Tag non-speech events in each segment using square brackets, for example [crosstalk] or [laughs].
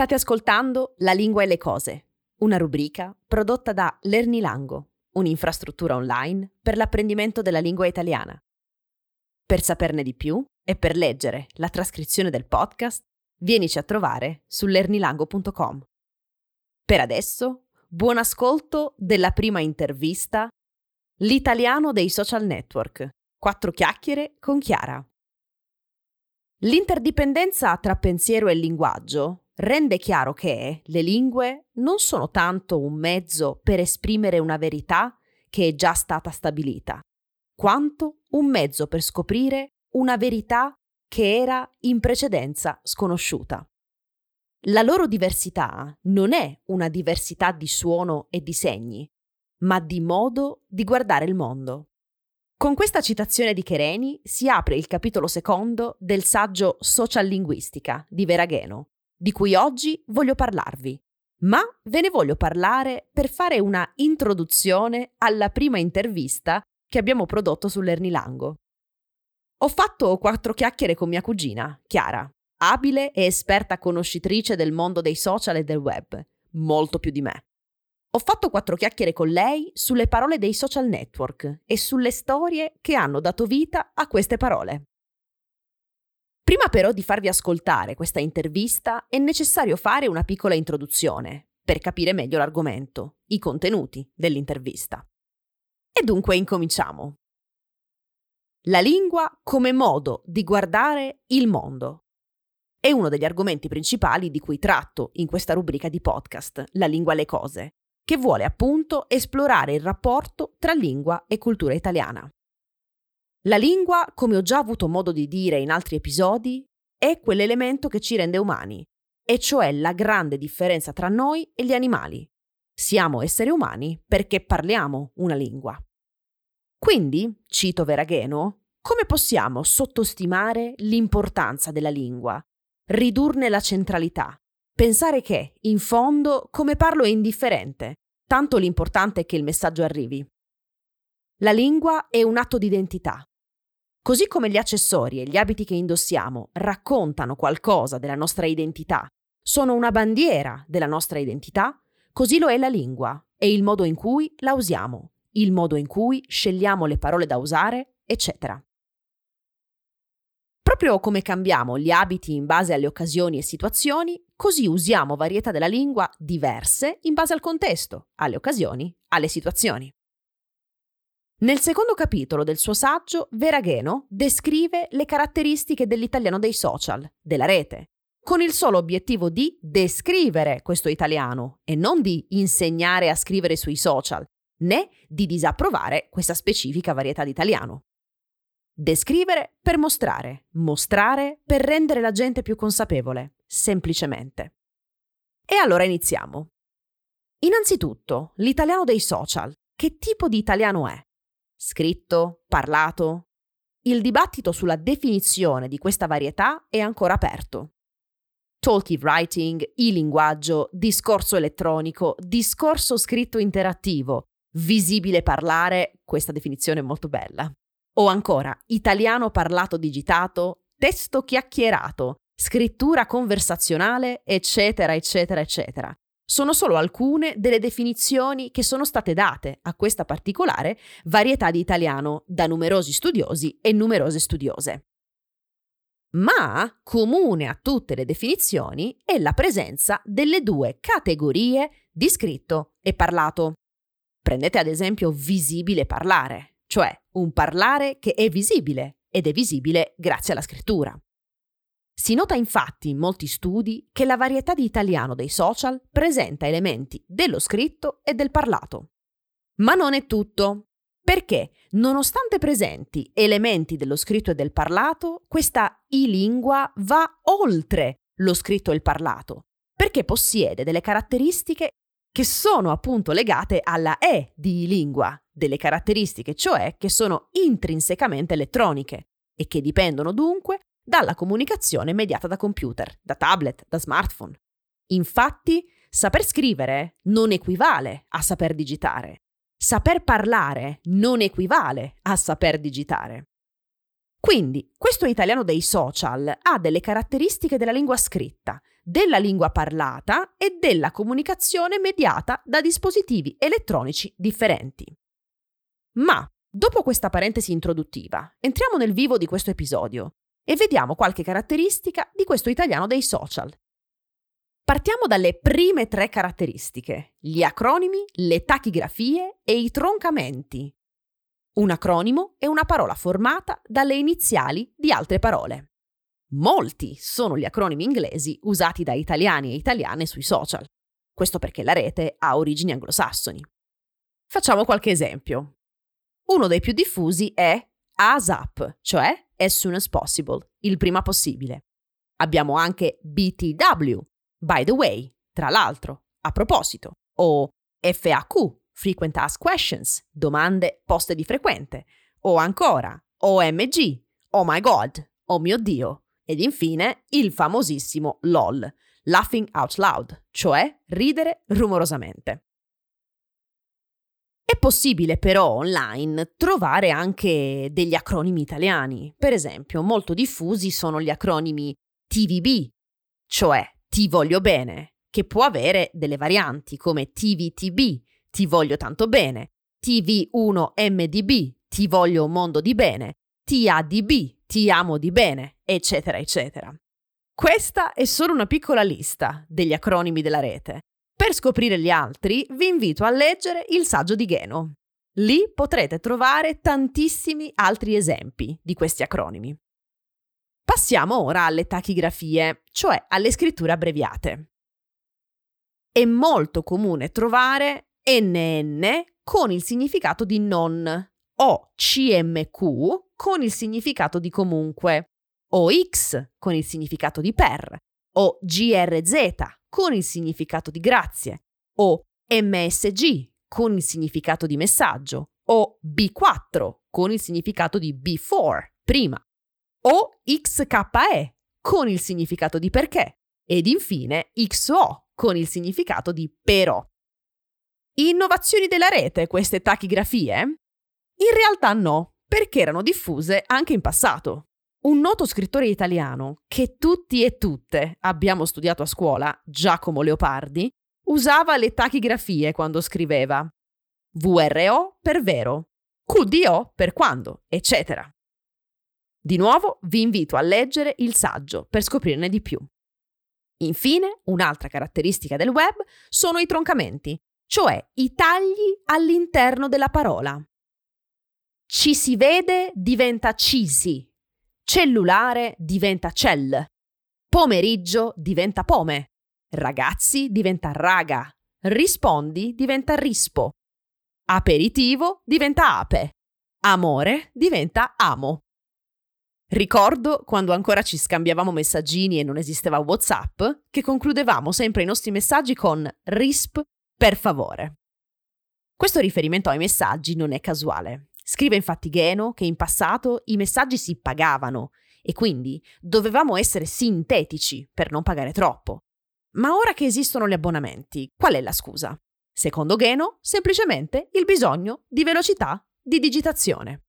State ascoltando La lingua e le cose, una rubrica prodotta da Lernilango, un'infrastruttura online per l'apprendimento della lingua italiana. Per saperne di più e per leggere la trascrizione del podcast, vienici a trovare su lernilango.com. Per adesso, buon ascolto della prima intervista L'italiano dei social network. Quattro chiacchiere con Chiara. L'interdipendenza tra pensiero e linguaggio rende chiaro che le lingue non sono tanto un mezzo per esprimere una verità che è già stata stabilita, quanto un mezzo per scoprire una verità che era in precedenza sconosciuta. La loro diversità non è una diversità di suono e di segni, ma di modo di guardare il mondo. Con questa citazione di Chereni si apre il capitolo secondo del saggio Social Linguistica di Veragheno, di cui oggi voglio parlarvi. Ma ve ne voglio parlare per fare una introduzione alla prima intervista che abbiamo prodotto sull'Ernilango. Ho fatto quattro chiacchiere con mia cugina, Chiara, abile e esperta conoscitrice del mondo dei social e del web, molto più di me. Ho fatto quattro chiacchiere con lei sulle parole dei social network e sulle storie che hanno dato vita a queste parole. Prima però di farvi ascoltare questa intervista è necessario fare una piccola introduzione per capire meglio l'argomento, i contenuti dell'intervista. E dunque incominciamo. La lingua come modo di guardare il mondo. È uno degli argomenti principali di cui tratto in questa rubrica di podcast, La lingua alle cose, che vuole appunto esplorare il rapporto tra lingua e cultura italiana. La lingua, come ho già avuto modo di dire in altri episodi, è quell'elemento che ci rende umani, e cioè la grande differenza tra noi e gli animali. Siamo esseri umani perché parliamo una lingua. Quindi, cito Veragheno, come possiamo sottostimare l'importanza della lingua, ridurne la centralità, pensare che, in fondo, come parlo è indifferente, tanto l'importante è che il messaggio arrivi. La lingua è un atto di identità, Così come gli accessori e gli abiti che indossiamo raccontano qualcosa della nostra identità, sono una bandiera della nostra identità, così lo è la lingua e il modo in cui la usiamo, il modo in cui scegliamo le parole da usare, eccetera. Proprio come cambiamo gli abiti in base alle occasioni e situazioni, così usiamo varietà della lingua diverse in base al contesto, alle occasioni, alle situazioni. Nel secondo capitolo del suo saggio, Veragheno descrive le caratteristiche dell'italiano dei social, della rete, con il solo obiettivo di descrivere questo italiano e non di insegnare a scrivere sui social, né di disapprovare questa specifica varietà di italiano. Descrivere per mostrare, mostrare per rendere la gente più consapevole, semplicemente. E allora iniziamo. Innanzitutto, l'italiano dei social. Che tipo di italiano è? Scritto, parlato. Il dibattito sulla definizione di questa varietà è ancora aperto. Talkie writing, e-linguaggio, discorso elettronico, discorso scritto interattivo, visibile parlare, questa definizione è molto bella. O ancora, italiano parlato digitato, testo chiacchierato, scrittura conversazionale, eccetera, eccetera, eccetera sono solo alcune delle definizioni che sono state date a questa particolare varietà di italiano da numerosi studiosi e numerose studiose. Ma comune a tutte le definizioni è la presenza delle due categorie di scritto e parlato. Prendete ad esempio visibile parlare, cioè un parlare che è visibile ed è visibile grazie alla scrittura. Si nota infatti in molti studi che la varietà di italiano dei social presenta elementi dello scritto e del parlato. Ma non è tutto, perché nonostante presenti elementi dello scritto e del parlato, questa i-lingua va oltre lo scritto e il parlato, perché possiede delle caratteristiche che sono appunto legate alla E di lingua, delle caratteristiche cioè che sono intrinsecamente elettroniche e che dipendono dunque dalla comunicazione mediata da computer, da tablet, da smartphone. Infatti, saper scrivere non equivale a saper digitare. Saper parlare non equivale a saper digitare. Quindi, questo italiano dei social ha delle caratteristiche della lingua scritta, della lingua parlata e della comunicazione mediata da dispositivi elettronici differenti. Ma, dopo questa parentesi introduttiva, entriamo nel vivo di questo episodio e vediamo qualche caratteristica di questo italiano dei social. Partiamo dalle prime tre caratteristiche, gli acronimi, le tachigrafie e i troncamenti. Un acronimo è una parola formata dalle iniziali di altre parole. Molti sono gli acronimi inglesi usati da italiani e italiane sui social. Questo perché la rete ha origini anglosassoni. Facciamo qualche esempio. Uno dei più diffusi è ASAP, cioè as soon as possible, il prima possibile. Abbiamo anche BTW, by the way, tra l'altro, a proposito, o FAQ, frequent asked questions, domande poste di frequente, o ancora OMG, oh my god, oh mio dio, ed infine il famosissimo LOL, laughing out loud, cioè ridere rumorosamente. È possibile però online trovare anche degli acronimi italiani. Per esempio, molto diffusi sono gli acronimi TVB, cioè Ti voglio bene, che può avere delle varianti come TVTB, Ti voglio tanto bene, TV1MDB, Ti voglio un mondo di bene, TADB, Ti amo di bene, eccetera, eccetera. Questa è solo una piccola lista degli acronimi della rete. Per scoprire gli altri, vi invito a leggere il saggio di Geno. Lì potrete trovare tantissimi altri esempi di questi acronimi. Passiamo ora alle tachigrafie, cioè alle scritture abbreviate. È molto comune trovare NN con il significato di non o CMQ con il significato di comunque, o X con il significato di per, o GRZ con il significato di grazie, o MSG con il significato di messaggio, o B4 con il significato di before, prima, o XKE con il significato di perché, ed infine XO con il significato di però. Innovazioni della rete queste tachigrafie? In realtà no, perché erano diffuse anche in passato. Un noto scrittore italiano che tutti e tutte abbiamo studiato a scuola, Giacomo Leopardi, usava le tachigrafie quando scriveva VRO per vero, QDO per quando, eccetera. Di nuovo vi invito a leggere il saggio per scoprirne di più. Infine, un'altra caratteristica del web sono i troncamenti, cioè i tagli all'interno della parola. Ci si vede diventa cisi Cellulare diventa cell. Pomeriggio diventa pome. Ragazzi diventa raga. Rispondi diventa rispo. Aperitivo diventa ape. Amore diventa amo. Ricordo quando ancora ci scambiavamo messaggini e non esisteva WhatsApp, che concludevamo sempre i nostri messaggi con RISP per favore. Questo riferimento ai messaggi non è casuale. Scrive infatti Geno che in passato i messaggi si pagavano e quindi dovevamo essere sintetici per non pagare troppo. Ma ora che esistono gli abbonamenti, qual è la scusa? Secondo Geno, semplicemente il bisogno di velocità di digitazione.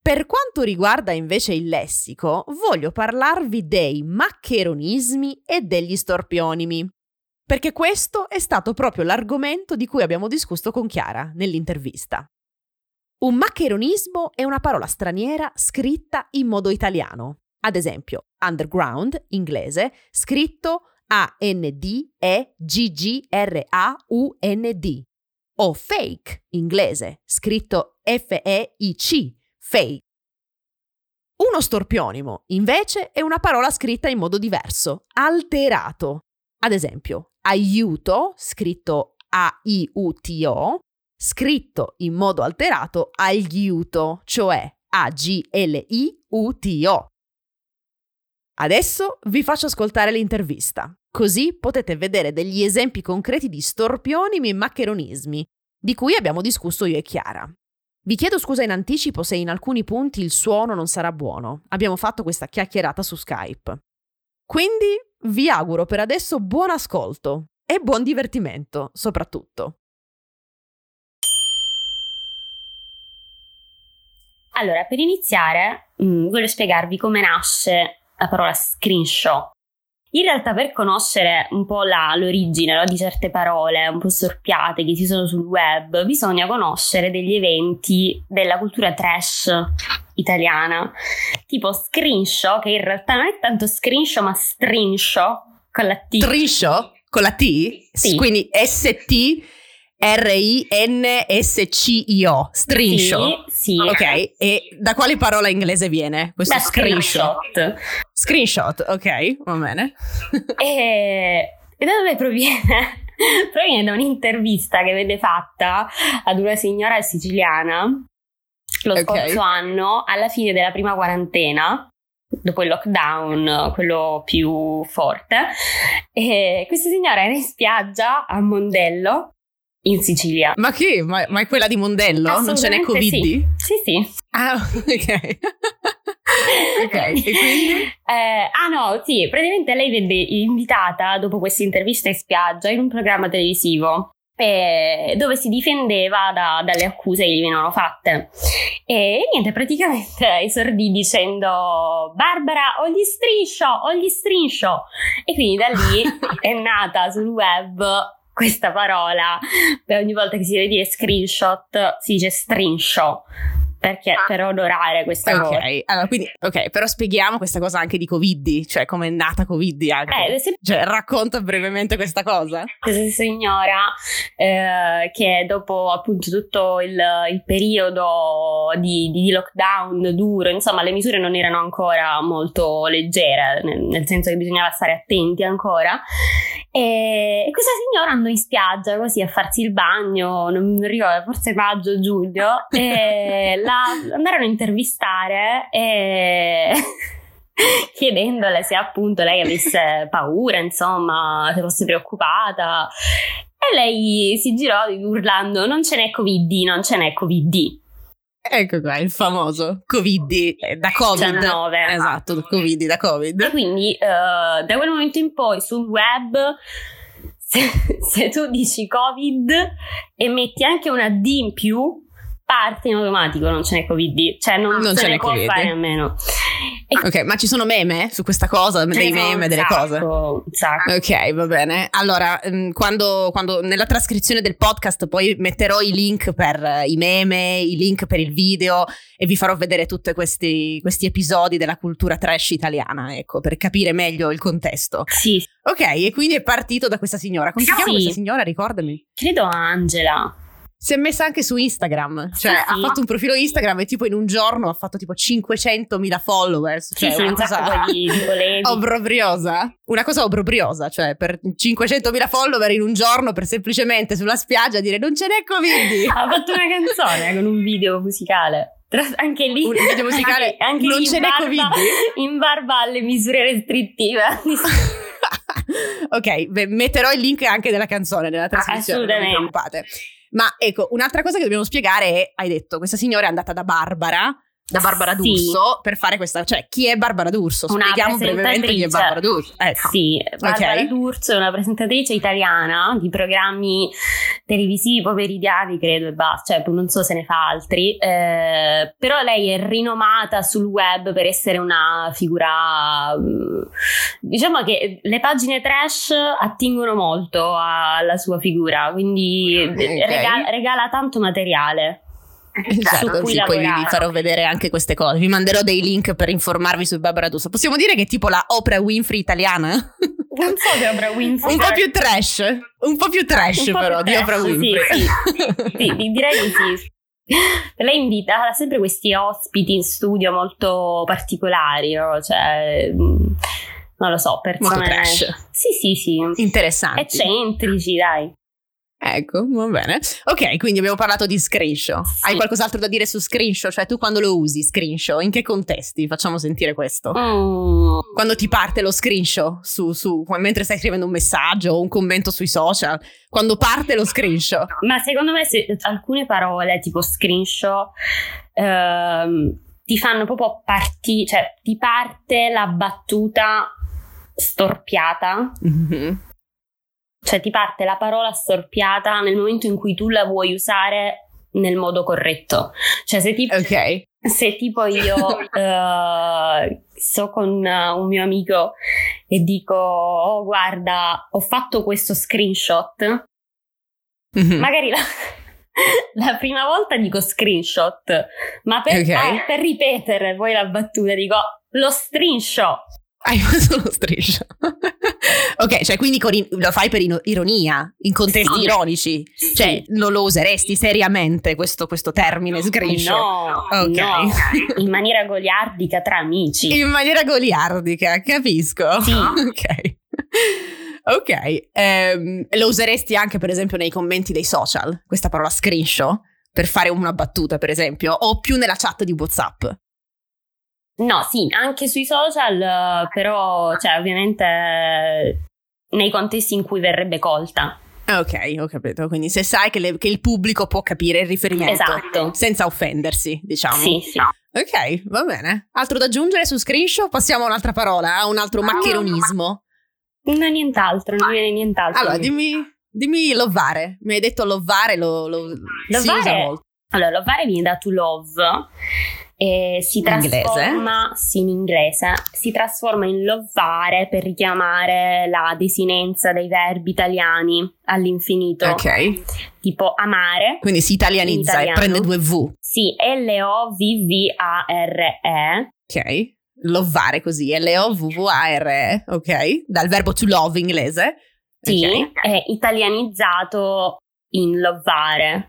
Per quanto riguarda invece il lessico, voglio parlarvi dei maccheronismi e degli storpionimi, perché questo è stato proprio l'argomento di cui abbiamo discusso con Chiara nell'intervista. Un maccheronismo è una parola straniera scritta in modo italiano. Ad esempio, underground, inglese, scritto A-N-D-E-G-G-R-A-U-N-D. O fake, inglese, scritto F-E-I-C, fake. Uno storpionimo, invece, è una parola scritta in modo diverso, alterato. Ad esempio, aiuto, scritto A-I-U-T-O, scritto in modo alterato agliuto, cioè A-G-L-I-U-T-O. Adesso vi faccio ascoltare l'intervista, così potete vedere degli esempi concreti di storpionimi e maccheronismi, di cui abbiamo discusso io e Chiara. Vi chiedo scusa in anticipo se in alcuni punti il suono non sarà buono. Abbiamo fatto questa chiacchierata su Skype. Quindi vi auguro per adesso buon ascolto e buon divertimento, soprattutto. Allora, per iniziare, mh, mm, voglio spiegarvi come nasce la parola screenshot. In realtà per conoscere un po' la, l'origine no, di certe parole un po' storpiate che ci sono sul web, bisogna conoscere degli eventi della cultura trash italiana, tipo screenshot, che in realtà non è tanto screenshot ma strinshot con la T. Striscio? Con la T? Sì. Quindi S-T... R-I-N-S-C-I-O, strinshot. Sì, sì. Ok, e da quale parola inglese viene questo Da screenshot? screenshot. Screenshot, ok, va bene. [laughs] E, e da dove proviene? [laughs] proviene da un'intervista che vede fatta ad una signora siciliana lo scorso anno, alla fine della prima quarantena, dopo il lockdown, quello più forte. E questa signora era in spiaggia a Mondello, in Sicilia. Ma che? Ma, ma è quella di Mondello? Non ce n'è Covid? Sì, sì. sì. Ah, [laughs] ok. ok, e [laughs] quindi? Eh, ah no, sì, praticamente lei venne invitata dopo questa intervista in spiaggia in un programma televisivo. eh, dove si difendeva da- dalle accuse che gli venivano fatte e niente praticamente esordì dicendo Barbara ho gli striscio ho gli striscio e quindi da lì [laughs] è nata sul web questa parola ogni volta che si deve dire screenshot si dice strincio perché per onorare questa cosa Ok, allora quindi, ok, però spieghiamo questa cosa anche di Covid, cioè come è nata Covid anche. eh, se Cioè, racconta brevemente questa cosa. questa signora eh, che dopo appunto tutto il, il periodo di, di lockdown duro, insomma le misure non erano ancora molto leggere, nel, nel senso che bisognava stare attenti ancora. E, e questa signora andò in spiaggia così a farsi il bagno, non mi ricordo, forse maggio o giugno, e [laughs] la andarono a intervistare e [laughs] chiedendole se appunto lei avesse paura, insomma, se fosse preoccupata. E lei si girò urlando: Non ce n'è Covid, non ce n'è Covid. Ecco qua, il famoso Covid, eh, da Covid. 19. Esatto, da Covid, da E Covid. quindi eh, da quel momento in poi sul web, se, [laughs] se tu dici Covid e metti anche una D in più, parte in automatico, non ce n'è Covid, cioè non, Non se ce ne può Covid. fare a meno. E Ok, ma ci sono meme su questa cosa, dei ce meme, un delle cose? sacco, sacco. Ok, va bene. Allora, ehm, quando, quando nella trascrizione del podcast poi metterò i link per eh, i meme, i link per il video e vi farò vedere tutti questi, questi episodi della cultura trash italiana, ecco, per capire meglio il contesto. Sì, Ok, e quindi è partito da questa signora. Come si chiama Sì. questa signora? Ricordami. credo Angela. Si è messa anche su Instagram, cioè Sì, ha sì. fatto un profilo Instagram e tipo in un giorno ha fatto tipo 500.000 followers, cioè sì, una cosa obbrobriosa, una cosa obbrobriosa, cioè per 500.000 follower in un giorno per semplicemente sulla spiaggia dire non ce n'è Covid. [laughs] Ha fatto una canzone con un video musicale. Tra- Anche lì, Un video musicale, anche, [laughs] anche non ce n'è barba- Covid. In barba alle misure restrittive. [laughs] ok, beh, metterò il link anche della canzone nella trascrizione, non vi Assolutamente. preoccupate. Ma ecco, un'altra cosa che dobbiamo spiegare è, hai detto, questa signora è andata da Barbara, da Barbara Sì. D'Urso, per fare questa, cioè chi è Barbara D'Urso? Spieghiamo brevemente chi è. Barbara D'Urso. Ecco. Sì, Barbara Ok. D'Urso è una presentatrice italiana di programmi televisivi pomeridiani, credo, e basta, cioè non so se ne fa altri, eh, però lei è rinomata sul web per essere una figura, mm, diciamo che le pagine trash attingono molto alla sua figura, quindi Ok. regala, regala tanto materiale. Esatto, su cui sì, poi vi, farò vedere anche queste cose. Vi manderò dei link per informarvi su Barbara D'Urso. Possiamo dire che è tipo la Oprah Winfrey italiana? [laughs] Non so se Oprah Winfrey un po' più trash, un po' più trash po' però più di Oprah trash, sì, Winfrey. Sì, [laughs] di- direi di sì. Lei invita ha sempre questi ospiti in studio molto particolari, no? Cioè, mh, non lo so, persone... Molto trash. Sì, sì, sì. Interessanti. Eccentrici, dai. Ecco, va bene. Ok, quindi abbiamo parlato di screenshot. Sì. Hai qualcos'altro da dire su screenshot? Cioè tu quando lo usi screenshot? In che contesti? Facciamo sentire questo. Mm, Quando ti parte lo screenshot su, su- mentre stai scrivendo un messaggio o un commento sui social, quando parte lo screenshot. Ma secondo me se alcune parole tipo screenshot ehm, ti fanno proprio partire, cioè ti parte la battuta storpiata Mhm. Cioè ti parte la parola storpiata nel momento in cui tu la vuoi usare nel modo corretto. Cioè se, tipo Ok. se tipo io [laughs] eh, sto con uh, un mio amico e dico, oh guarda, ho fatto questo screenshot, mm-hmm. magari la, [laughs] la, prima volta dico screenshot, ma per, okay. ah, per ripetere poi la battuta dico lo screenshot. Hai fatto lo striscio. [laughs] ok, cioè quindi lo fai per ironia, in contesti sì. ironici. Sì. Cioè, non lo useresti seriamente questo, questo termine screenshot? No, okay. no, [laughs] in maniera goliardica tra amici. In maniera goliardica, capisco. Sì. [laughs] ok. Ok, um, lo useresti anche per esempio nei commenti dei social, questa parola screenshot, per fare una battuta per esempio, o più nella chat di WhatsApp? No, sì, anche sui social, però, cioè, ovviamente nei contesti in cui verrebbe colta. Ok, ho capito. Quindi se sai che, le, che, il pubblico può capire il riferimento esatto. senza offendersi, diciamo. Sì, sì. Ok, va bene. Altro da aggiungere su screenshot? Passiamo a un'altra parola, a un altro maccheronismo. No, nient'altro, non viene nient'altro. Allora, dimmi, dimmi lovare. Mi hai detto lovare, lo, lo lovare, si usa molto. Allora, lovare viene da to love e si trasforma sì, in inglese si trasforma in lovare per richiamare la desinenza dei verbi italiani all'infinito. Ok. Tipo amare quindi si italianizza e prende due V. Sì L-O-V-V-A-R-E. Ok. Lovare così L-O-V-V-A-R-E ok. Dal verbo to love inglese. Sì okay. è italianizzato in lovare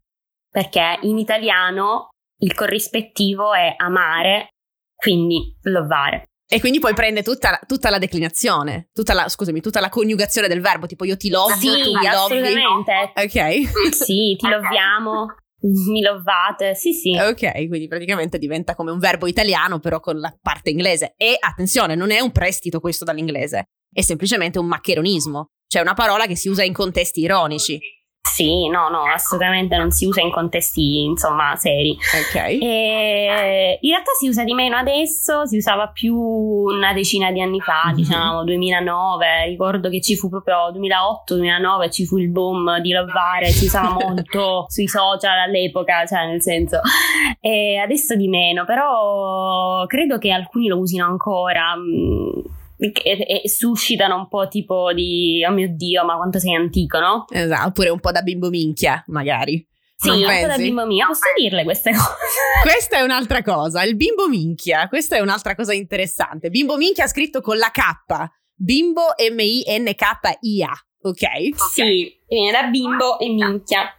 perché in italiano il corrispettivo è amare, quindi lovare. E quindi poi prende tutta, tutta la declinazione, tutta la, scusami, tutta la coniugazione del verbo, tipo io ti lovo, sì, tu mi assolutamente. Ok. Sì, ti [laughs] loviamo, mi lovate, sì sì. Ok, quindi praticamente diventa come un verbo italiano però con la parte inglese. E attenzione, non è un prestito questo dall'inglese, è semplicemente un maccheronismo, cioè una parola che si usa in contesti ironici. Sì, no, no, assolutamente non si usa in contesti, insomma, seri. Ok. E in realtà si usa di meno adesso, si usava più una decina di anni fa, mm-hmm. diciamo 2009, ricordo che ci fu proprio 2008-2009, ci fu il boom di Lovare, si usava [laughs] molto sui social all'epoca, cioè nel senso, e adesso di meno, però credo che alcuni lo usino ancora. E, e, suscitano un po' tipo di oh mio dio, ma quanto sei antico, no? Esatto, oppure un po' da bimbo minchia, magari. Sì, un po' da bimbo minchia, posso dirle queste cose? [laughs] Questa è un'altra cosa, il bimbo minchia, questa è un'altra cosa interessante. Bimbo minchia scritto con la K, bimbo M-I-N-K-I-A, ok? Sì, viene da bimbo e minchia.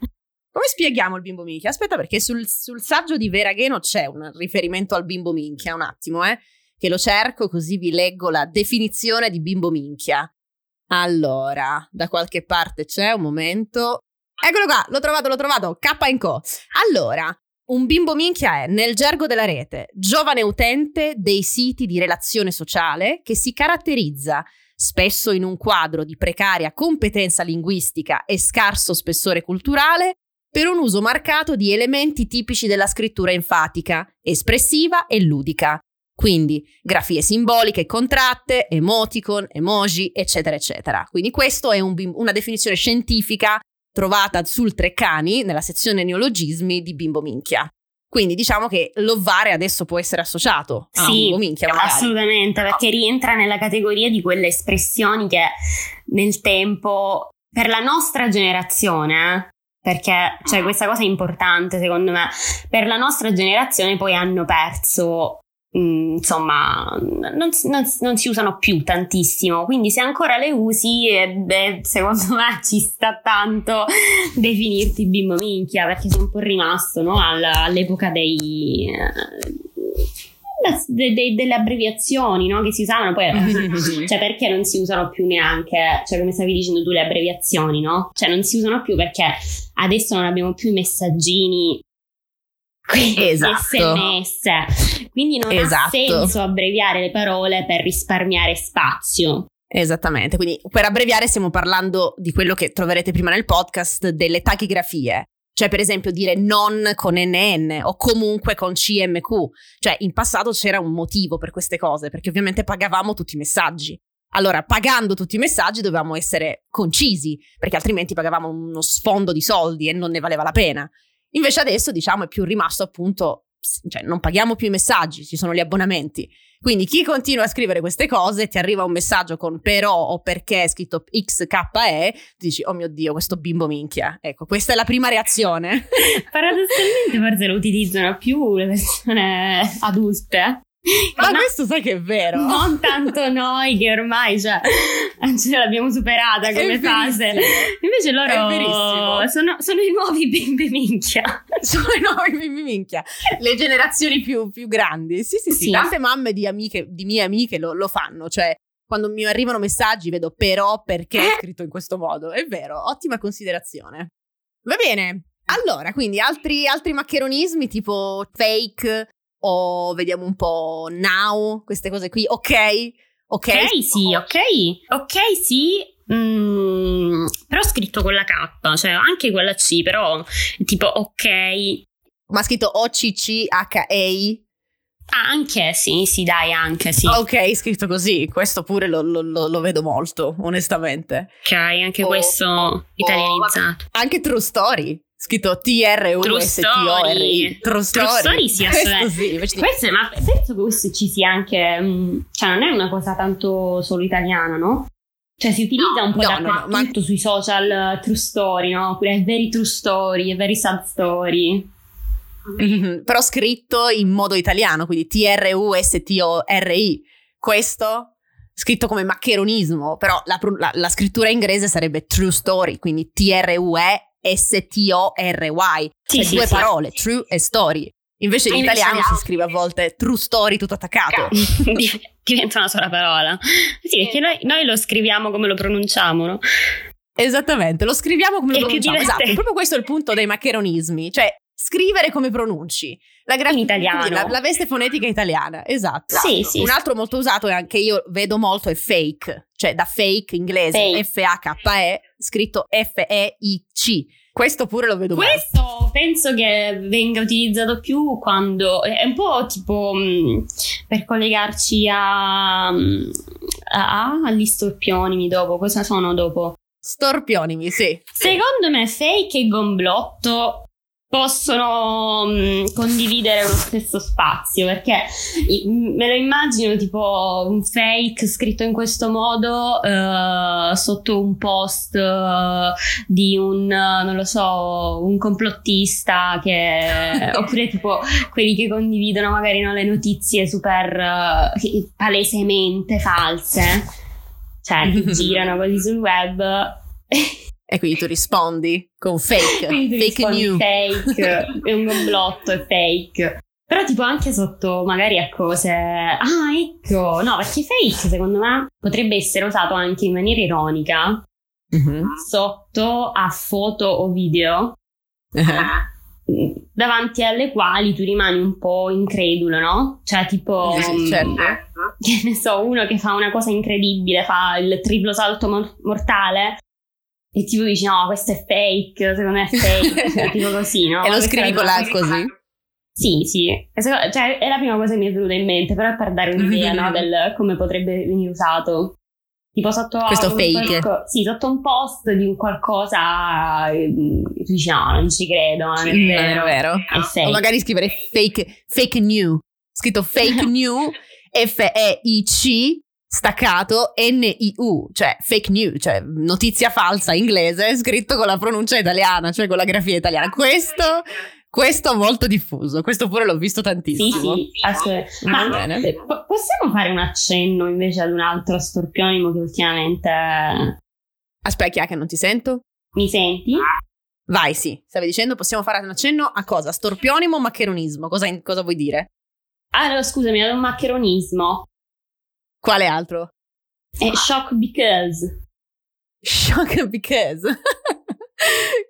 Come spieghiamo il bimbo minchia? Aspetta, perché sul, sul saggio di Veragheno c'è un riferimento al bimbo minchia, un attimo, eh che lo cerco così vi leggo la definizione di bimbo minchia. Allora, da qualche parte c'è un momento. Eccolo qua, l'ho trovato, l'ho trovato, K co. Allora, un bimbo minchia è, nel gergo della rete, giovane utente dei siti di relazione sociale che si caratterizza spesso in un quadro di precaria competenza linguistica e scarso spessore culturale, per un uso marcato di elementi tipici della scrittura enfatica, espressiva e ludica, quindi grafie simboliche contratte, emoticon, emoji, eccetera, eccetera. Quindi questa è un, una definizione scientifica trovata sul Treccani, nella sezione neologismi di Bimbo Minchia. Quindi diciamo che l'ovare adesso può essere associato a sì, Bimbo Minchia. Magari. Assolutamente, perché rientra nella categoria di quelle espressioni che nel tempo, per la nostra generazione, perché cioè, questa cosa è importante secondo me, per la nostra generazione poi hanno perso Mm, insomma non, non, non, si usano più tantissimo quindi se ancora le usi eh, beh, secondo [laughs] me ci sta tanto definirti bimbo minchia perché sei un po' rimasto no? All, all'epoca dei eh, de, de, delle abbreviazioni no? che si usavano poi [laughs] cioè perché non si usano più neanche cioè come stavi dicendo tu le abbreviazioni no? cioè non si usano più perché adesso non abbiamo più i messaggini esatto. sms. Quindi non esatto. ha senso abbreviare le parole per risparmiare spazio. Esattamente, quindi per abbreviare stiamo parlando di quello che troverete prima nel podcast delle tachigrafie. Cioè, per esempio, dire non con NN o comunque con CMQ. Cioè, in passato c'era un motivo per queste cose, perché ovviamente pagavamo tutti i messaggi. Allora, pagando tutti i messaggi dovevamo essere concisi, perché altrimenti pagavamo uno sfondo di soldi e non ne valeva la pena. Invece adesso, diciamo, è più rimasto appunto cioè, non paghiamo più i messaggi, ci sono gli abbonamenti. Quindi chi continua a scrivere queste cose, ti arriva un messaggio con però o perché scritto XKE, ti dici, oh mio Dio, questo bimbo minchia. Ecco, questa è la prima reazione. Paradossalmente forse lo utilizzano più le persone adulte. Ma no, questo sai che è vero. Non [laughs] tanto noi che ormai cioè, ce l'abbiamo superata come fase. Invece loro sono, sono, i nuovi bimbi minchia. [laughs] Sono i nuovi bimbi minchia. Le generazioni più, più grandi. Sì, sì, sì, sì. Tante mamme di, amiche, di mie amiche lo, lo fanno. Cioè, quando mi arrivano messaggi vedo però perché è scritto in questo modo. È vero, ottima considerazione. Va bene. Allora, quindi altri, altri maccheronismi tipo fake, o vediamo un po' now, queste cose qui, ok? Ok, okay sì, ok, ok, sì, mm, però scritto con la K, cioè anche con la C, però tipo ok. Ma scritto O-C-C-H-E? Anche sì, sì, dai, anche sì. Ok, scritto così, questo pure lo, lo, lo vedo molto, onestamente. Ok, anche o, questo italianizzato. Anche True Story scritto T-R-U-S-T-O-R-I True Story True Story sì, assolutamente sì, questo, ma penso che questo ci sia anche mm, cioè non è una cosa tanto solo italiana no? cioè si utilizza no, un po' no, dappertutto no, ma... sui social uh, True Story no? oppure è very true story è very sad story mm-hmm. però scritto in modo italiano quindi T-R-U-S-T-O-R-I questo scritto come maccheronismo però la, la, la scrittura inglese sarebbe True Story quindi T-R-U-E S-T-O-R-Y, sì, cioè sì, due sì. parole, true e story. Invece in italiano si scrive a volte true story tutto attaccato. [laughs] Diventa una sola parola. Sì, perché noi, noi lo scriviamo come lo pronunciamo, no? Esattamente, lo scriviamo come lo pronunciamo. Esatto, proprio questo è il punto dei maccheronismi, cioè scrivere come pronunci. La gra- in italiano. La, la, veste fonetica italiana, esatto. Sì, sì, Un altro molto usato e anche io vedo molto è fake, cioè da fake inglese, F-A-K-E, scritto F-E-I-C questo pure lo vedo Questo mai. penso che venga utilizzato più quando è un po' tipo mh, mm, per collegarci a, mm, a, a, agli storpionimi dopo. Cosa sono dopo? Storpionimi, sì. Secondo me fake e gomblotto possono mh, mm, condividere lo stesso spazio perché me lo immagino tipo un fake scritto in questo modo uh, sotto un post uh, di un non lo so un complottista che [laughs] oppure tipo quelli che condividono magari no, le notizie super palesemente false cioè che [laughs] girano così sul web e quindi tu rispondi con fake, fake news. Fake, è un complotto, è fake. Però tipo anche sotto magari a cose... Ah, ecco! No, perché fake secondo me potrebbe essere usato anche in maniera ironica mm-hmm. sotto a foto o video uh-huh. davanti alle quali tu rimani un po' incredulo, no? Cioè tipo... Sì, certo. [laughs] Che ne so, uno che fa una cosa incredibile, fa il triplo salto mor- mortale e tipo dici no, questo è fake, secondo me è fake, cioè, [laughs] tipo così, no? E lo scrivi con la così? Sì, sì, cioè, è la prima cosa che mi è venuta in mente, però è per dare un'idea no, del come potrebbe venire usato. Tipo sotto questo fake. Qualco- sì, sotto un post di un qualcosa ehm, tu dici no, non ci credo, non è vero. Non è vero. È fake. O magari scrivere fake, fake new, scritto fake [laughs] new, F-E-I-C staccato NIU, cioè fake news, cioè notizia falsa inglese scritto con la pronuncia italiana, cioè con la grafia italiana. Questo, questo molto diffuso, questo pure l'ho visto tantissimo. Sì, sì, assolutamente. Ma bene. possiamo fare un accenno invece ad un altro storpionimo che ultimamente... Aspetta, che non ti sento? Mi senti? Vai, sì, stavi dicendo possiamo fare un accenno a cosa? Storpionimo o maccheronismo? Cosa, cosa vuoi dire? Allora, scusami, ad un maccheronismo. Quale altro? È Shock Because. Shock Because? [laughs]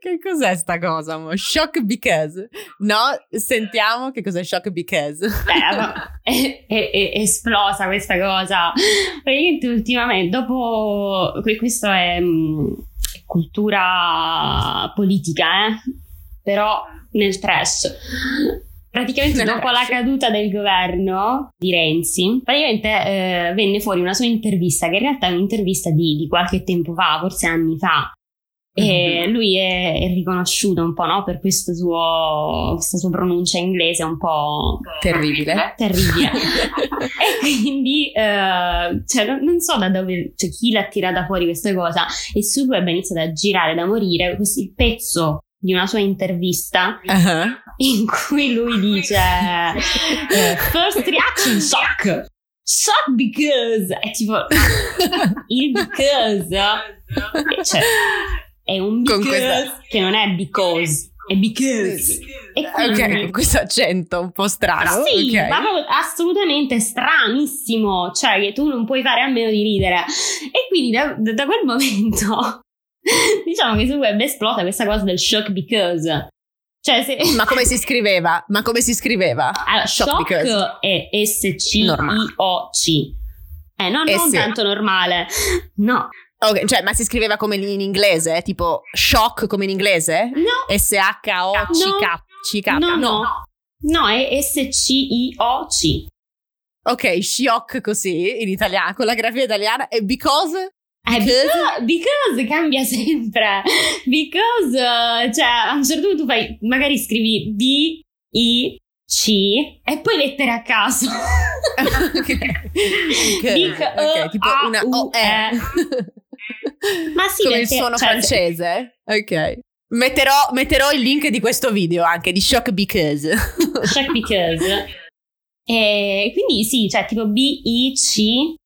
che cos'è sta cosa? Mo? Shock Because? No, sentiamo che cos'è Shock Because. Beh, è, [laughs] è, è, esplosa questa cosa. Praticamente ultimamente, dopo... Questo è mm, cultura politica, eh? Però nel trash praticamente dopo la caduta del governo di Renzi, praticamente eh, venne fuori una sua intervista, che in realtà è un'intervista di, di qualche tempo fa, forse anni fa, E mm-hmm. lui è, è, riconosciuto un po' no? per questo suo, questa sua pronuncia inglese un po' terribile. terribile. [laughs] e quindi uh, cioè, non, non, so da dove, cioè, chi l'ha tirata fuori questa cosa. E su web ha iniziato a girare da morire questo, il pezzo di una sua intervista uh-huh. in cui lui dice uh, First reaction shock shock because è tipo [laughs] il because cioè è un because questa... che non è because, è because. E quindi... Ok, questo accento un po' strano. Sì, okay. ma assolutamente stranissimo, cioè che tu non puoi fare a meno di ridere. E quindi da, da quel momento [laughs] diciamo che su web esplota questa cosa del shock because. Cioè, se... [laughs] Ma come si scriveva? Ma come si scriveva? Allora, shock, shock è S-C-I-O-C. Eh, no, non S- tanto normale. No. Ok, cioè, ma si scriveva come in inglese? Tipo shock come in inglese? No. S-H-O-C-K. No, no. No, è S-C-I-O-C. Ok, shock così in italiano, con la grafia italiana. E because? Eh, because, because cambia sempre. Because, cioè, a un certo punto tu fai, magari scrivi B, I, C e poi lettere a caso. [laughs] ok, okay. okay. tipo una O, E. Ma sì, come perché, il suono cioè, francese. Ok. Metterò, metterò, il link di questo video anche di Shock Because. Shock Because. [laughs] E quindi sì, cioè tipo B-I-C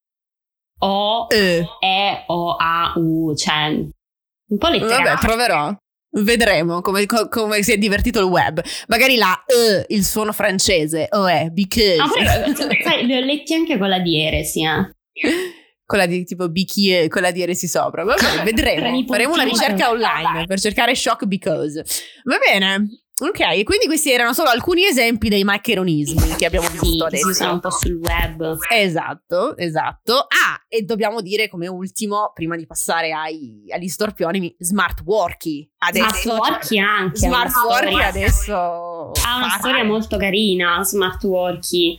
O E E O A U, cioè un po' letterario. Vabbè, proverò. Vedremo come, come, si è divertito il web. Magari la E, il suono francese, o è because. Ah, poi, sai, li ho letti anche con la dieresi, eh [laughs] quella di tipo bicchiere, quella di Eresi sopra. Va bene, vedremo. Faremo una ricerca online per cercare shock because. Va bene. Ok, quindi questi erano solo alcuni esempi dei maccheronismi che abbiamo visto sì, adesso. Si un po' sul web. Esatto, esatto. Ah, e dobbiamo dire come ultimo, prima di passare ai, agli storpioni, smart worky. Adesso, smart worky anche. Smart worky adesso. Ha una storia molto carina, smart worky.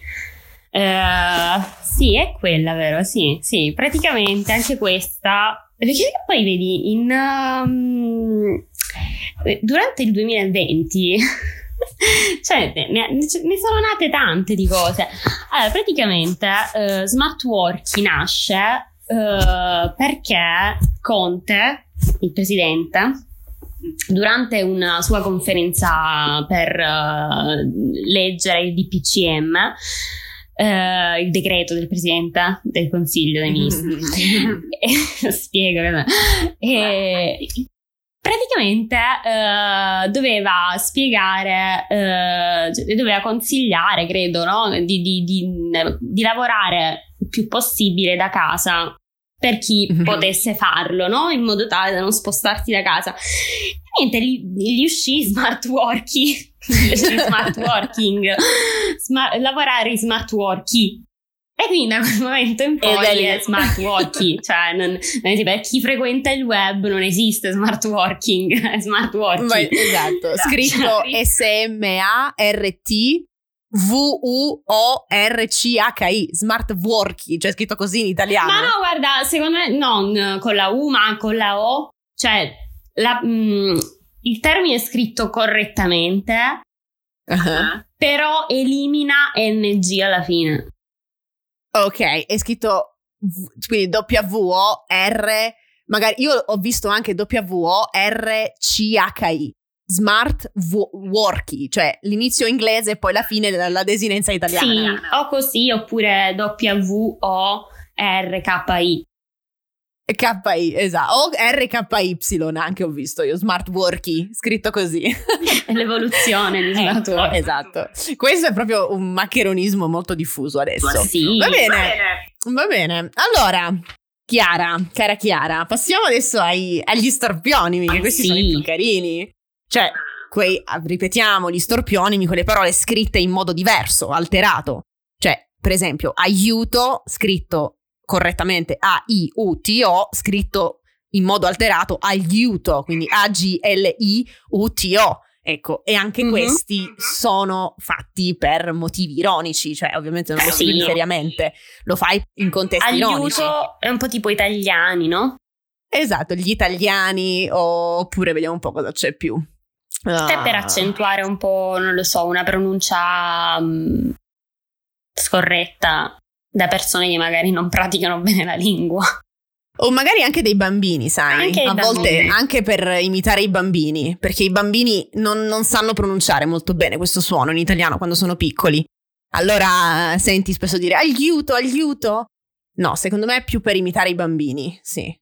Uh, sì, è quella, vero? Sì, sì, praticamente anche questa. Perché poi vedi, in, um, durante il 2020 [laughs] cioè, ne, ne, sono nate tante di cose. Allora, praticamente uh, Smart Working nasce uh, perché Conte, il presidente, durante una sua conferenza per uh, leggere il DPCM, Uh, il decreto del presidente del consiglio dei ministri. [laughs] [laughs] Spiego. E, praticamente uh, doveva spiegare, uh, doveva consigliare, credo, no? di, di, di, di, lavorare il più possibile da casa per chi mm-hmm. potesse farlo, no? In modo tale da non spostarsi da casa. E niente, gli, gli uscì smart working, [laughs] smart working, smart, lavorare in smart working. E quindi da quel momento in poi è smart working, [laughs] cioè non, non per chi frequenta il web non esiste smart working, [laughs] è smart working. Ma, esatto, scritto [laughs] S-M-A-R-T V-U-O-R-C-H-I, smart working, cioè scritto così in italiano. Ma no, guarda, secondo me non con la U, ma con la O, cioè la, mm, il termine è scritto correttamente, uh-huh. però elimina NG alla fine. Ok, è scritto quindi W-O-R, magari io ho visto anche W-O-R-C-H-I smart w- worky, cioè l'inizio inglese e poi la fine della desinenza italiana. Sì, o così oppure W-O-R-K-I. KI, esatto, o RKY anche ho visto io, smart worky, scritto così. L'evoluzione di smart worky. Esatto, questo è proprio un maccheronismo molto diffuso adesso. Ma sì. Va bene, va bene. Allora, Chiara, cara Chiara, passiamo adesso ai, agli storpionimi, che questi sì. sono i più carini. Cioè, quei, ah, ripetiamo, gli storpionimi con le parole scritte in modo diverso, alterato. Cioè, per esempio, aiuto scritto correttamente A-I-U-T-O, scritto in modo alterato aiuto, quindi A-G-L-I-U-T-O. Ecco, e anche mm-hmm. questi sono fatti per motivi ironici, cioè ovviamente non lo scrivi sì. seriamente, lo fai in contesti aiuto ironici. Aiuto è un po' tipo italiani, no? Esatto, gli italiani oppure vediamo un po' cosa c'è più. Te per ah. accentuare un po', non lo so, una pronuncia um, scorretta da persone che magari non praticano bene la lingua. O magari anche dei bambini, sai? Anche a volte bambini. anche per imitare i bambini, perché i bambini non, non, sanno pronunciare molto bene questo suono in italiano quando sono piccoli. Allora senti spesso dire aiuto, aiuto. No, secondo me è più per imitare i bambini, sì.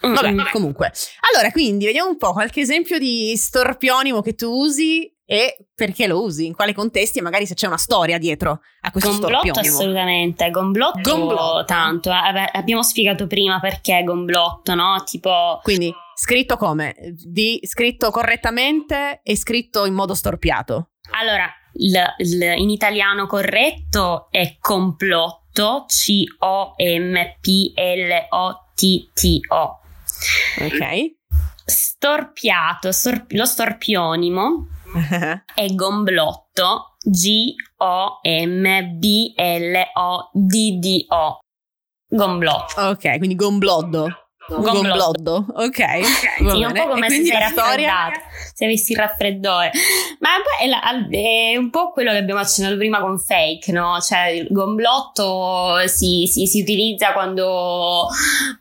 Vabbè, mm. comunque. Allora, quindi vediamo un po' qualche esempio di storpionimo che tu usi e perché lo usi, in quali contesti e magari se c'è una storia dietro a questo gomblotto storpionimo. assolutamente, gomblotto, gomblotto. tanto, eh, abbiamo spiegato prima perché gomblotto, no? Tipo... Quindi scritto come? Di, scritto correttamente e scritto in modo storpiato? Allora, il, il, in italiano corretto è complotto, C-O-M-P-L-O-T-T-O. Ok. Storpiato, stor- lo storpionimo è gomblotto, G-O-M-B-L-O-D-D-O. Gomblotto. Ok, quindi gombloddo. Gombloddo, ok. Sì, un po' come se sei raffreddato, se avessi il raffreddore. Ma è, la, è, un po' quello che abbiamo accennato prima con fake, no? Cioè il gomblotto si, si, si, utilizza quando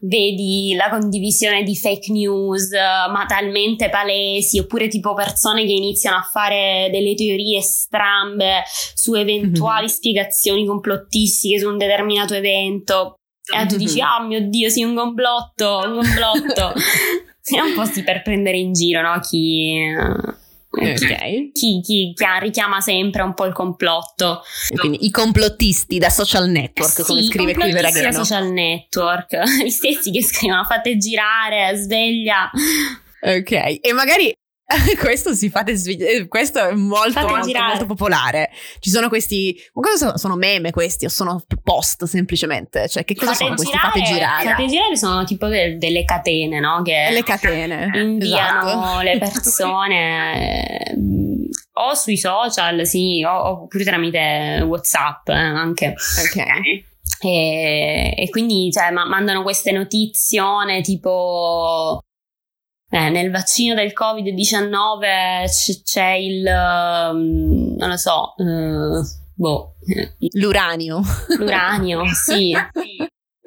vedi la condivisione di fake news, ma talmente palesi, oppure tipo persone che iniziano a fare delle teorie strambe su eventuali mm-hmm. spiegazioni complottistiche su un determinato evento e tu dici, ah oh, mio Dio, sei un complotto, un complotto. [laughs] è un po' sì per prendere in giro, no? Chi... Okay. Chi, chi, chi, richiama sempre un po' il complotto. Quindi i complottisti da social network, sì, come scrive qui Veragrano. da social network, [laughs] gli stessi che scrivono fate girare, sveglia. Ok, e magari [laughs] questo si fate svegli- questo è molto, molto, molto, popolare. Ci sono questi, sono, sono, meme questi o sono post semplicemente? Cioè, che cosa fate sono questi fate girare? Fate girare sono tipo del, delle catene, no? Che le catene. Inviano esatto. le persone eh, o sui social, sì, o, oppure tramite WhatsApp eh, anche. Ok. E, e, quindi cioè, ma, mandano queste notizione tipo eh, nel vaccino del Covid-19 c- c'è il, um, non lo so, uh, boh. L'uranio. L'uranio, sì.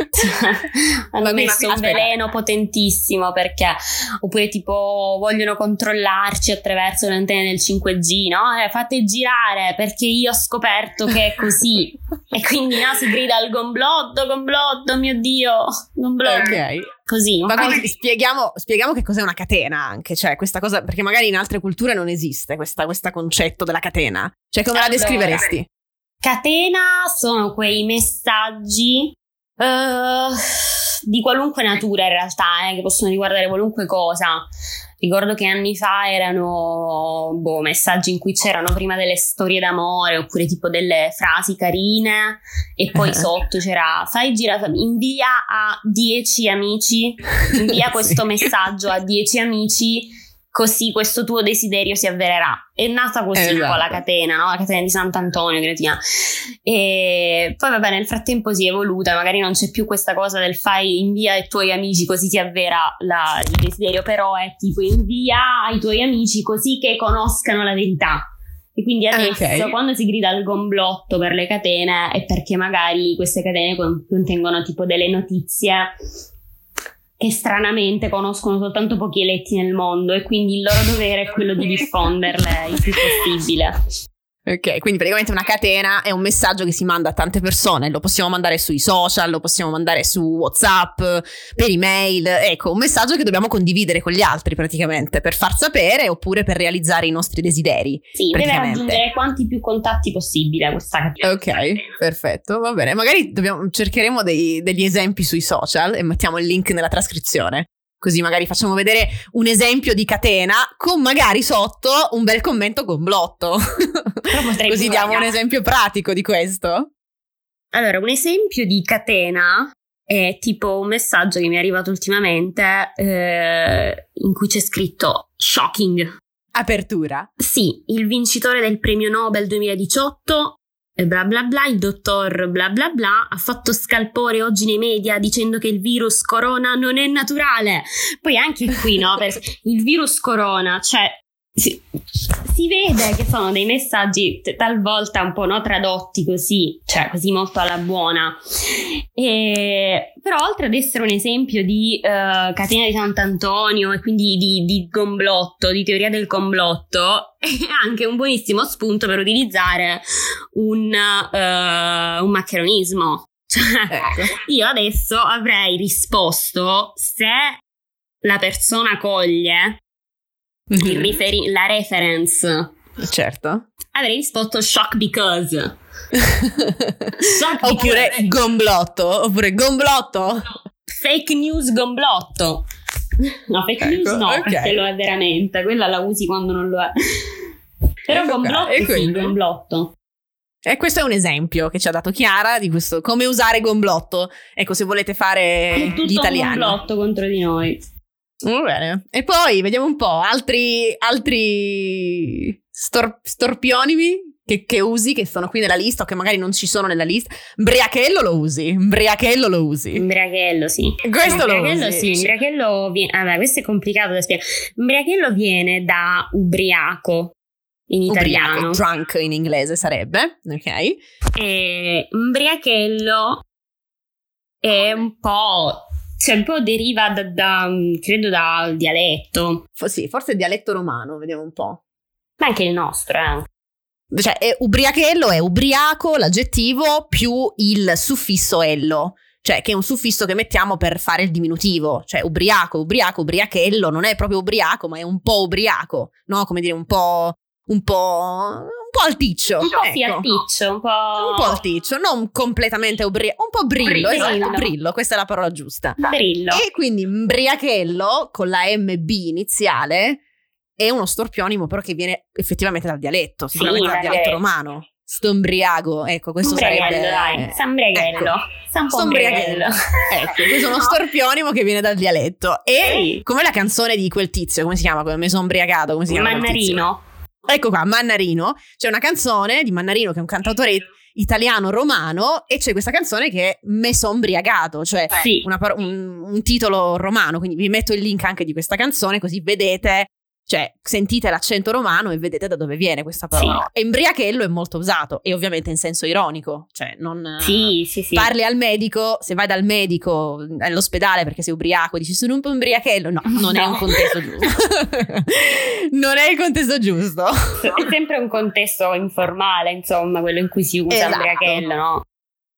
[laughs] hanno Vabbè, messo un veleno potentissimo perché oppure tipo vogliono controllarci attraverso le antenne del 5G no? Eh, fate girare perché io ho scoperto che è così [laughs] e quindi no, si grida al gomblotto gomblotto mio dio gomblotto ok così ma quindi spieghiamo, spieghiamo, che cos'è una catena anche cioè questa cosa perché magari in altre culture non esiste questo concetto della catena cioè come allora, la descriveresti? Catena sono quei messaggi Uh, di qualunque natura in realtà, eh, che possono riguardare qualunque cosa. Ricordo che anni fa erano boh, messaggi in cui c'erano prima delle storie d'amore oppure tipo delle frasi carine e poi [laughs] sotto c'era fai girare, invia a 10 amici, invia [laughs] questo messaggio a 10 amici così questo tuo desiderio si avvererà. È nata così esatto. un po' la esatto. catena, no? La catena di Sant'Antonio, cretina. E poi vabbè, nel frattempo si è evoluta, magari non c'è più questa cosa del fai invia ai tuoi amici così si avvera la, il desiderio, però è tipo invia ai tuoi amici così che conoscano la verità. E quindi adesso okay. quando si grida al gomblotto per le catene è perché magari queste catene contengono tipo delle notizie che stranamente conoscono soltanto pochi eletti nel mondo e quindi il loro dovere è quello di [laughs] diffonderle il più possibile. Ok, quindi praticamente una catena è un messaggio che si manda a tante persone, lo possiamo mandare sui social, lo possiamo mandare su WhatsApp, per email, ecco, un messaggio che dobbiamo condividere con gli altri praticamente per far sapere oppure per realizzare i nostri desideri. Sì, deve raggiungere quanti più contatti possibile questa catena. Ok, perfetto, va bene. Magari dobbiamo, cercheremo dei, degli esempi sui social e mettiamo il link nella trascrizione. Così magari facciamo vedere un esempio di catena con magari sotto un bel commento con blotto. Così diamo un esempio pratico di questo. Allora, un esempio di catena è tipo un messaggio che mi è arrivato ultimamente eh, in cui c'è scritto shocking. Apertura. Sì, il vincitore del premio Nobel 2018 bla bla bla, il dottor bla bla bla ha fatto scalpore oggi nei media dicendo che il virus corona non è naturale. Poi anche qui, no? [laughs] il virus corona, cioè si, si, vede che sono dei messaggi talvolta un po' no, tradotti così, cioè così molto alla buona. E, però, oltre ad essere un esempio di uh, catena di Sant'Antonio e quindi di, di complotto, di teoria del complotto, [laughs] è anche un buonissimo spunto per utilizzare un, uh, un maccheronismo. Cioè, ecco. io adesso avrei risposto se la persona coglie mhm. riferi- la reference. Certo. Avrei risposto shock because. [laughs] shock oppure because. gomblotto. Oppure gomblotto. Fake news gomblotto. No, fake ecco, news no, okay. perché lo è veramente. Quella la usi quando non lo è. Però ecco gomblotto qua, sì, gomblotto. E questo è un esempio che ci ha dato Chiara di questo come usare gomblotto. Ecco, se volete fare Tutto gli italiani. gomblotto contro di noi. Va bene. E poi vediamo un po' altri, altri stor- storpionimi che, che, usi, che sono qui nella lista o che magari non ci sono nella lista. Briachello lo usi. Briachello lo usi. Briachello, sì. Questo lo usi. sì. Briachello viene. Vabbè, questo è complicato da spiegare. Briachello viene da ubriaco in italiano. Ubriaco, drunk in inglese sarebbe, ok? E Briachello è un po' Cioè, un po' deriva da, da credo dal dialetto. F- sì, forse il dialetto romano, vediamo un po'. Ma anche il nostro, eh. Cioè, è ubriachello è ubriaco, l'aggettivo, più il suffisso ello. Cioè, che è un suffisso che mettiamo per fare il diminutivo. Cioè, ubriaco, ubriaco, ubriachello, non è proprio ubriaco, ma è un po' ubriaco, no? Come dire, un po'... un po' po' alticcio. Un po' ecco. sì, alticcio, un po'... Un po' alticcio, non completamente ubriaco, un po' brillo, brillo, esatto, brillo, questa è la parola giusta. Brillo. E quindi imbriachello, con la MB iniziale, è uno storpionimo però che viene effettivamente dal dialetto, sicuramente sì, dal dialetto romano. Stombriago, ecco, questo sarebbe... Dai, Sambriaghello. Ecco. [laughs] Ecco, questo è uno storpionimo che viene dal dialetto. E sì. come la canzone di quel tizio, come si chiama? Come mi sono ombriagato, come si chiama? Mannarino. Ecco qua, Mannarino. C'è una canzone di Mannarino che è un cantautore italiano-romano e c'è questa canzone che è Me son briagato, cioè sì. una, un, un, titolo romano, quindi vi metto il link anche di questa canzone così vedete cioè, sentite l'accento romano e vedete da dove viene questa parola. Sì. Embriachello è molto usato e ovviamente in senso ironico. Cioè, non sì, sì, sì. parli al medico, se vai dal medico all'ospedale perché sei ubriaco, dici sono un po' embriachello. No, [laughs] non no. è un contesto giusto. [laughs] non è il contesto giusto. È sempre un contesto informale, insomma, quello in cui si usa esatto. embriachello, no?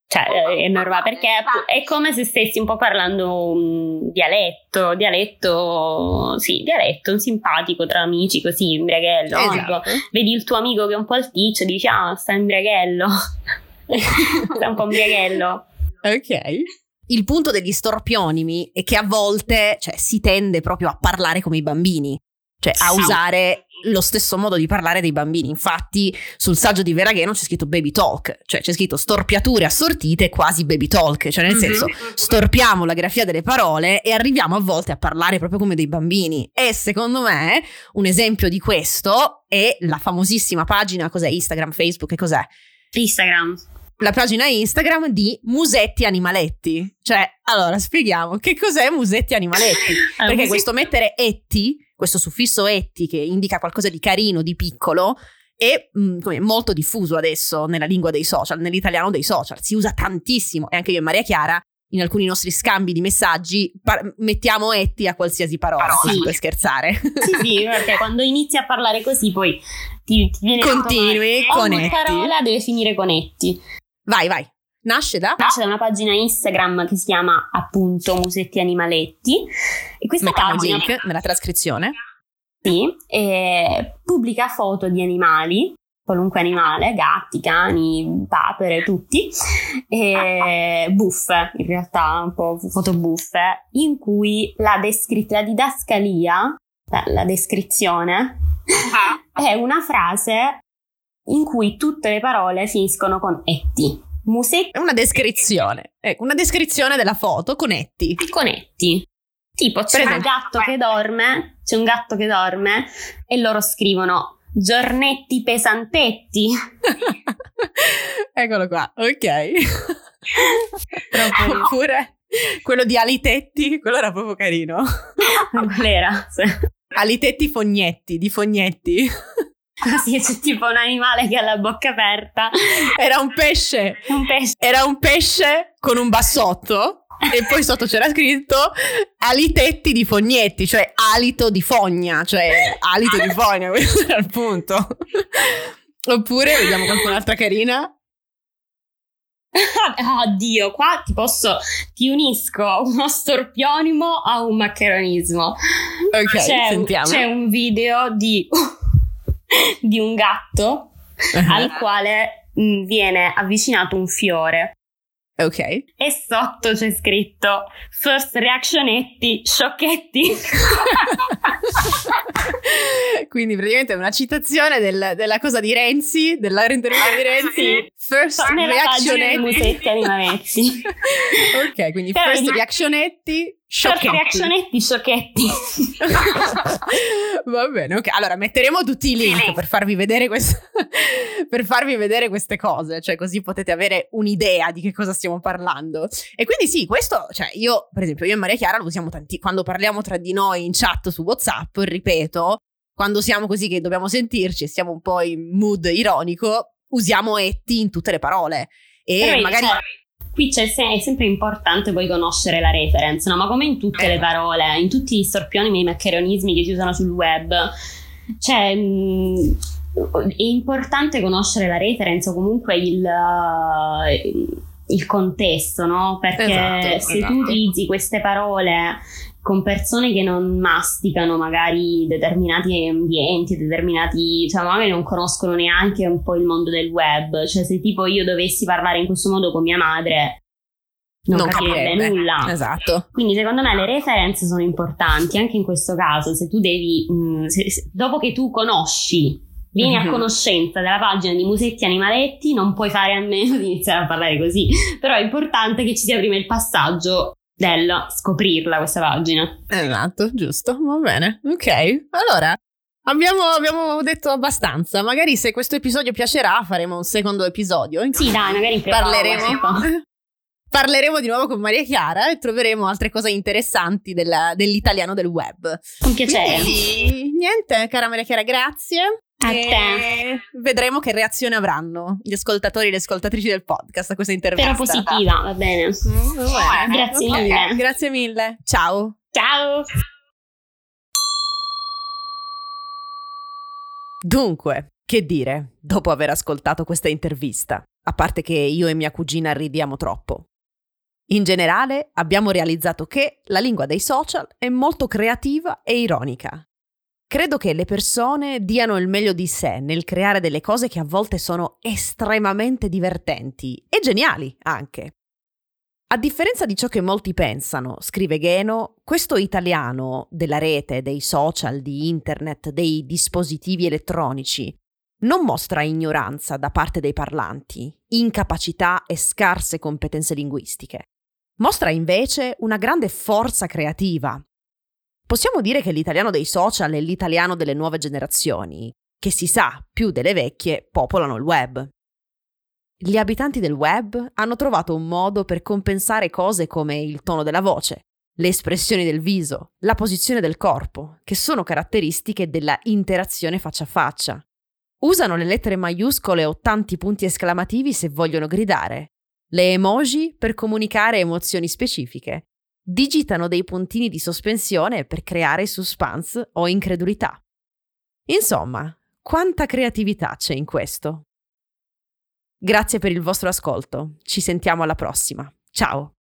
Cioè, è normale perché è come se stessi un po' parlando un dialetto, dialetto, sì, dialetto, un simpatico tra amici così, imbriaghello. Esatto. Vedi il tuo amico che è un po' alticcio, dici, ah, sta imbriaghello. [laughs] sta un po' imbriaghello. Ok. Il punto degli storpionimi è che a volte cioè, si tende proprio a parlare come i bambini, cioè a sì. usare lo stesso modo di parlare dei bambini. Infatti, sul saggio di Veragheno c'è scritto baby talk, cioè c'è scritto storpiature assortite quasi baby talk, cioè nel mm-hmm. senso storpiamo la grafia delle parole e arriviamo a volte a parlare proprio come dei bambini. E secondo me un esempio di questo è la famosissima pagina, cos'è Instagram, Facebook e cos'è? Instagram la pagina Instagram di Musetti Animaletti. Cioè, allora spieghiamo che cos'è Musetti Animaletti. [laughs] Perché questo mettere etti questo suffisso etti che indica qualcosa di carino, di piccolo, è mh, mm, molto diffuso adesso nella lingua dei social, nell'italiano dei social, si usa tantissimo e anche io e Maria Chiara in alcuni nostri scambi di messaggi par- mettiamo etti a qualsiasi parola, sì. per scherzare. Sì, sì, perché [laughs] quando inizi a parlare così poi ti, ti viene Continui con etti. Ogni parola deve finire con etti. Vai, vai. Nasce da? Nasce da una pagina Instagram che si chiama appunto Musetti Animaletti. E questa Mettiamo pagina. link nella trascrizione. Sì, pubblica foto di animali, qualunque animale, gatti, cani, papere, tutti, e buffe, in realtà un po' foto buffe, in cui la, descri- la didascalia, la descrizione, ah. è una frase in cui tutte le parole finiscono con etti. Musetti. È una descrizione. Ecco, una descrizione della foto con etti. Con etti. Tipo, c'è un gatto che dorme, c'è un gatto che dorme e loro scrivono giornetti pesantetti. [laughs] Eccolo qua, ok. Oppure quello di Alitetti, quello era proprio carino. Qual [laughs] era? Alitetti Fognetti, di Fognetti. Ah, [laughs] sì, c'è tipo un animale che ha la bocca aperta. Era un pesce. Un pesce. Era un pesce con un bassotto e poi sotto c'era scritto alitetti di fognetti, cioè alito di fogna, cioè alito di fogna, questo era il punto. Oppure vediamo qualcun'altra carina. [laughs] Oddio, qua ti posso, ti unisco uno storpionimo a un maccheronismo. Ok, c'è, sentiamo. C'è un video di, [laughs] di un gatto uh-huh. al quale mh, viene avvicinato un fiore. Ok. E sotto c'è scritto First reactionetti, sciocchetti. [laughs] Quindi praticamente è una citazione del, della cosa di Renzi, dell'intervista di Renzi. First reactionetti. [laughs] Ok, quindi first reactionetti, First reactionetti, sciocchetti. [laughs] Va bene, ok. Allora metteremo tutti i link per farvi vedere questo, per farvi vedere queste cose, cioè così potete avere un'idea di che cosa stiamo parlando. E quindi sì, questo, cioè io, per esempio, io e Maria Chiara lo usiamo tanti quando parliamo tra di noi in chat su WhatsApp, ripeto, quando siamo così che dobbiamo sentirci e siamo un po' in mood ironico, usiamo etti in tutte le parole. E Però magari. Cioè, qui c'è è sempre importante poi conoscere la reference, no? Ma come in tutte le parole, in tutti gli storpioni i maccheronismi che si usano sul web, cioè. Mh, è importante conoscere la reference o comunque il, il contesto, no? Perché esatto, se esatto. tu utilizzi queste parole con persone che non masticano magari determinati ambienti, determinati, cioè magari non conoscono neanche un po' il mondo del web, cioè se tipo io dovessi parlare in questo modo con mia madre non, non capirebbe nulla. Esatto. Quindi secondo me le referenze sono importanti anche in questo caso, se tu devi, mh, mm, se, se, dopo che tu conosci vieni mm-hmm. a mhm. conoscenza della pagina di Musetti Animaletti, non puoi fare a meno di iniziare a parlare così. Però è importante che ci sia prima il passaggio del scoprirla questa pagina. Esatto, giusto, va bene. Ok, allora abbiamo, abbiamo detto abbastanza. Magari se questo episodio piacerà faremo un secondo episodio. In sì, dai, magari parleremo. [laughs] Parleremo di nuovo con Maria Chiara e troveremo altre cose interessanti della, dell'italiano del web. Con piacere. Quindi, niente, cara Maria Chiara, grazie. A te. Vedremo che reazione avranno gli ascoltatori e le ascoltatrici del podcast a questa intervista. Spero positiva, va bene. Mm, bene. Grazie okay. mille. Grazie mille. Ciao. Ciao. Dunque, che dire, dopo aver ascoltato questa intervista, a parte che io e mia cugina ridiamo troppo. In generale abbiamo realizzato che la lingua dei social è molto creativa e ironica Credo che le persone diano il meglio di sé nel creare delle cose che a volte sono estremamente divertenti e geniali anche. A differenza di ciò che molti pensano, scrive Geno, questo italiano della rete, dei social, di internet, dei dispositivi elettronici, non mostra ignoranza da parte dei parlanti, incapacità e scarse competenze linguistiche. Mostra invece una grande forza creativa, Possiamo dire che l'italiano dei social è l'italiano delle nuove generazioni, che si sa più delle vecchie popolano il web. Gli abitanti del web hanno trovato un modo per compensare cose come il tono della voce, le espressioni del viso, la posizione del corpo, che sono caratteristiche della interazione faccia a faccia. Usano le lettere maiuscole o tanti punti esclamativi se vogliono gridare, le emoji per comunicare emozioni specifiche digitano dei puntini di sospensione per creare suspense o incredulità. Insomma, quanta creatività c'è in questo. Grazie per il vostro ascolto, ci sentiamo alla prossima. Ciao!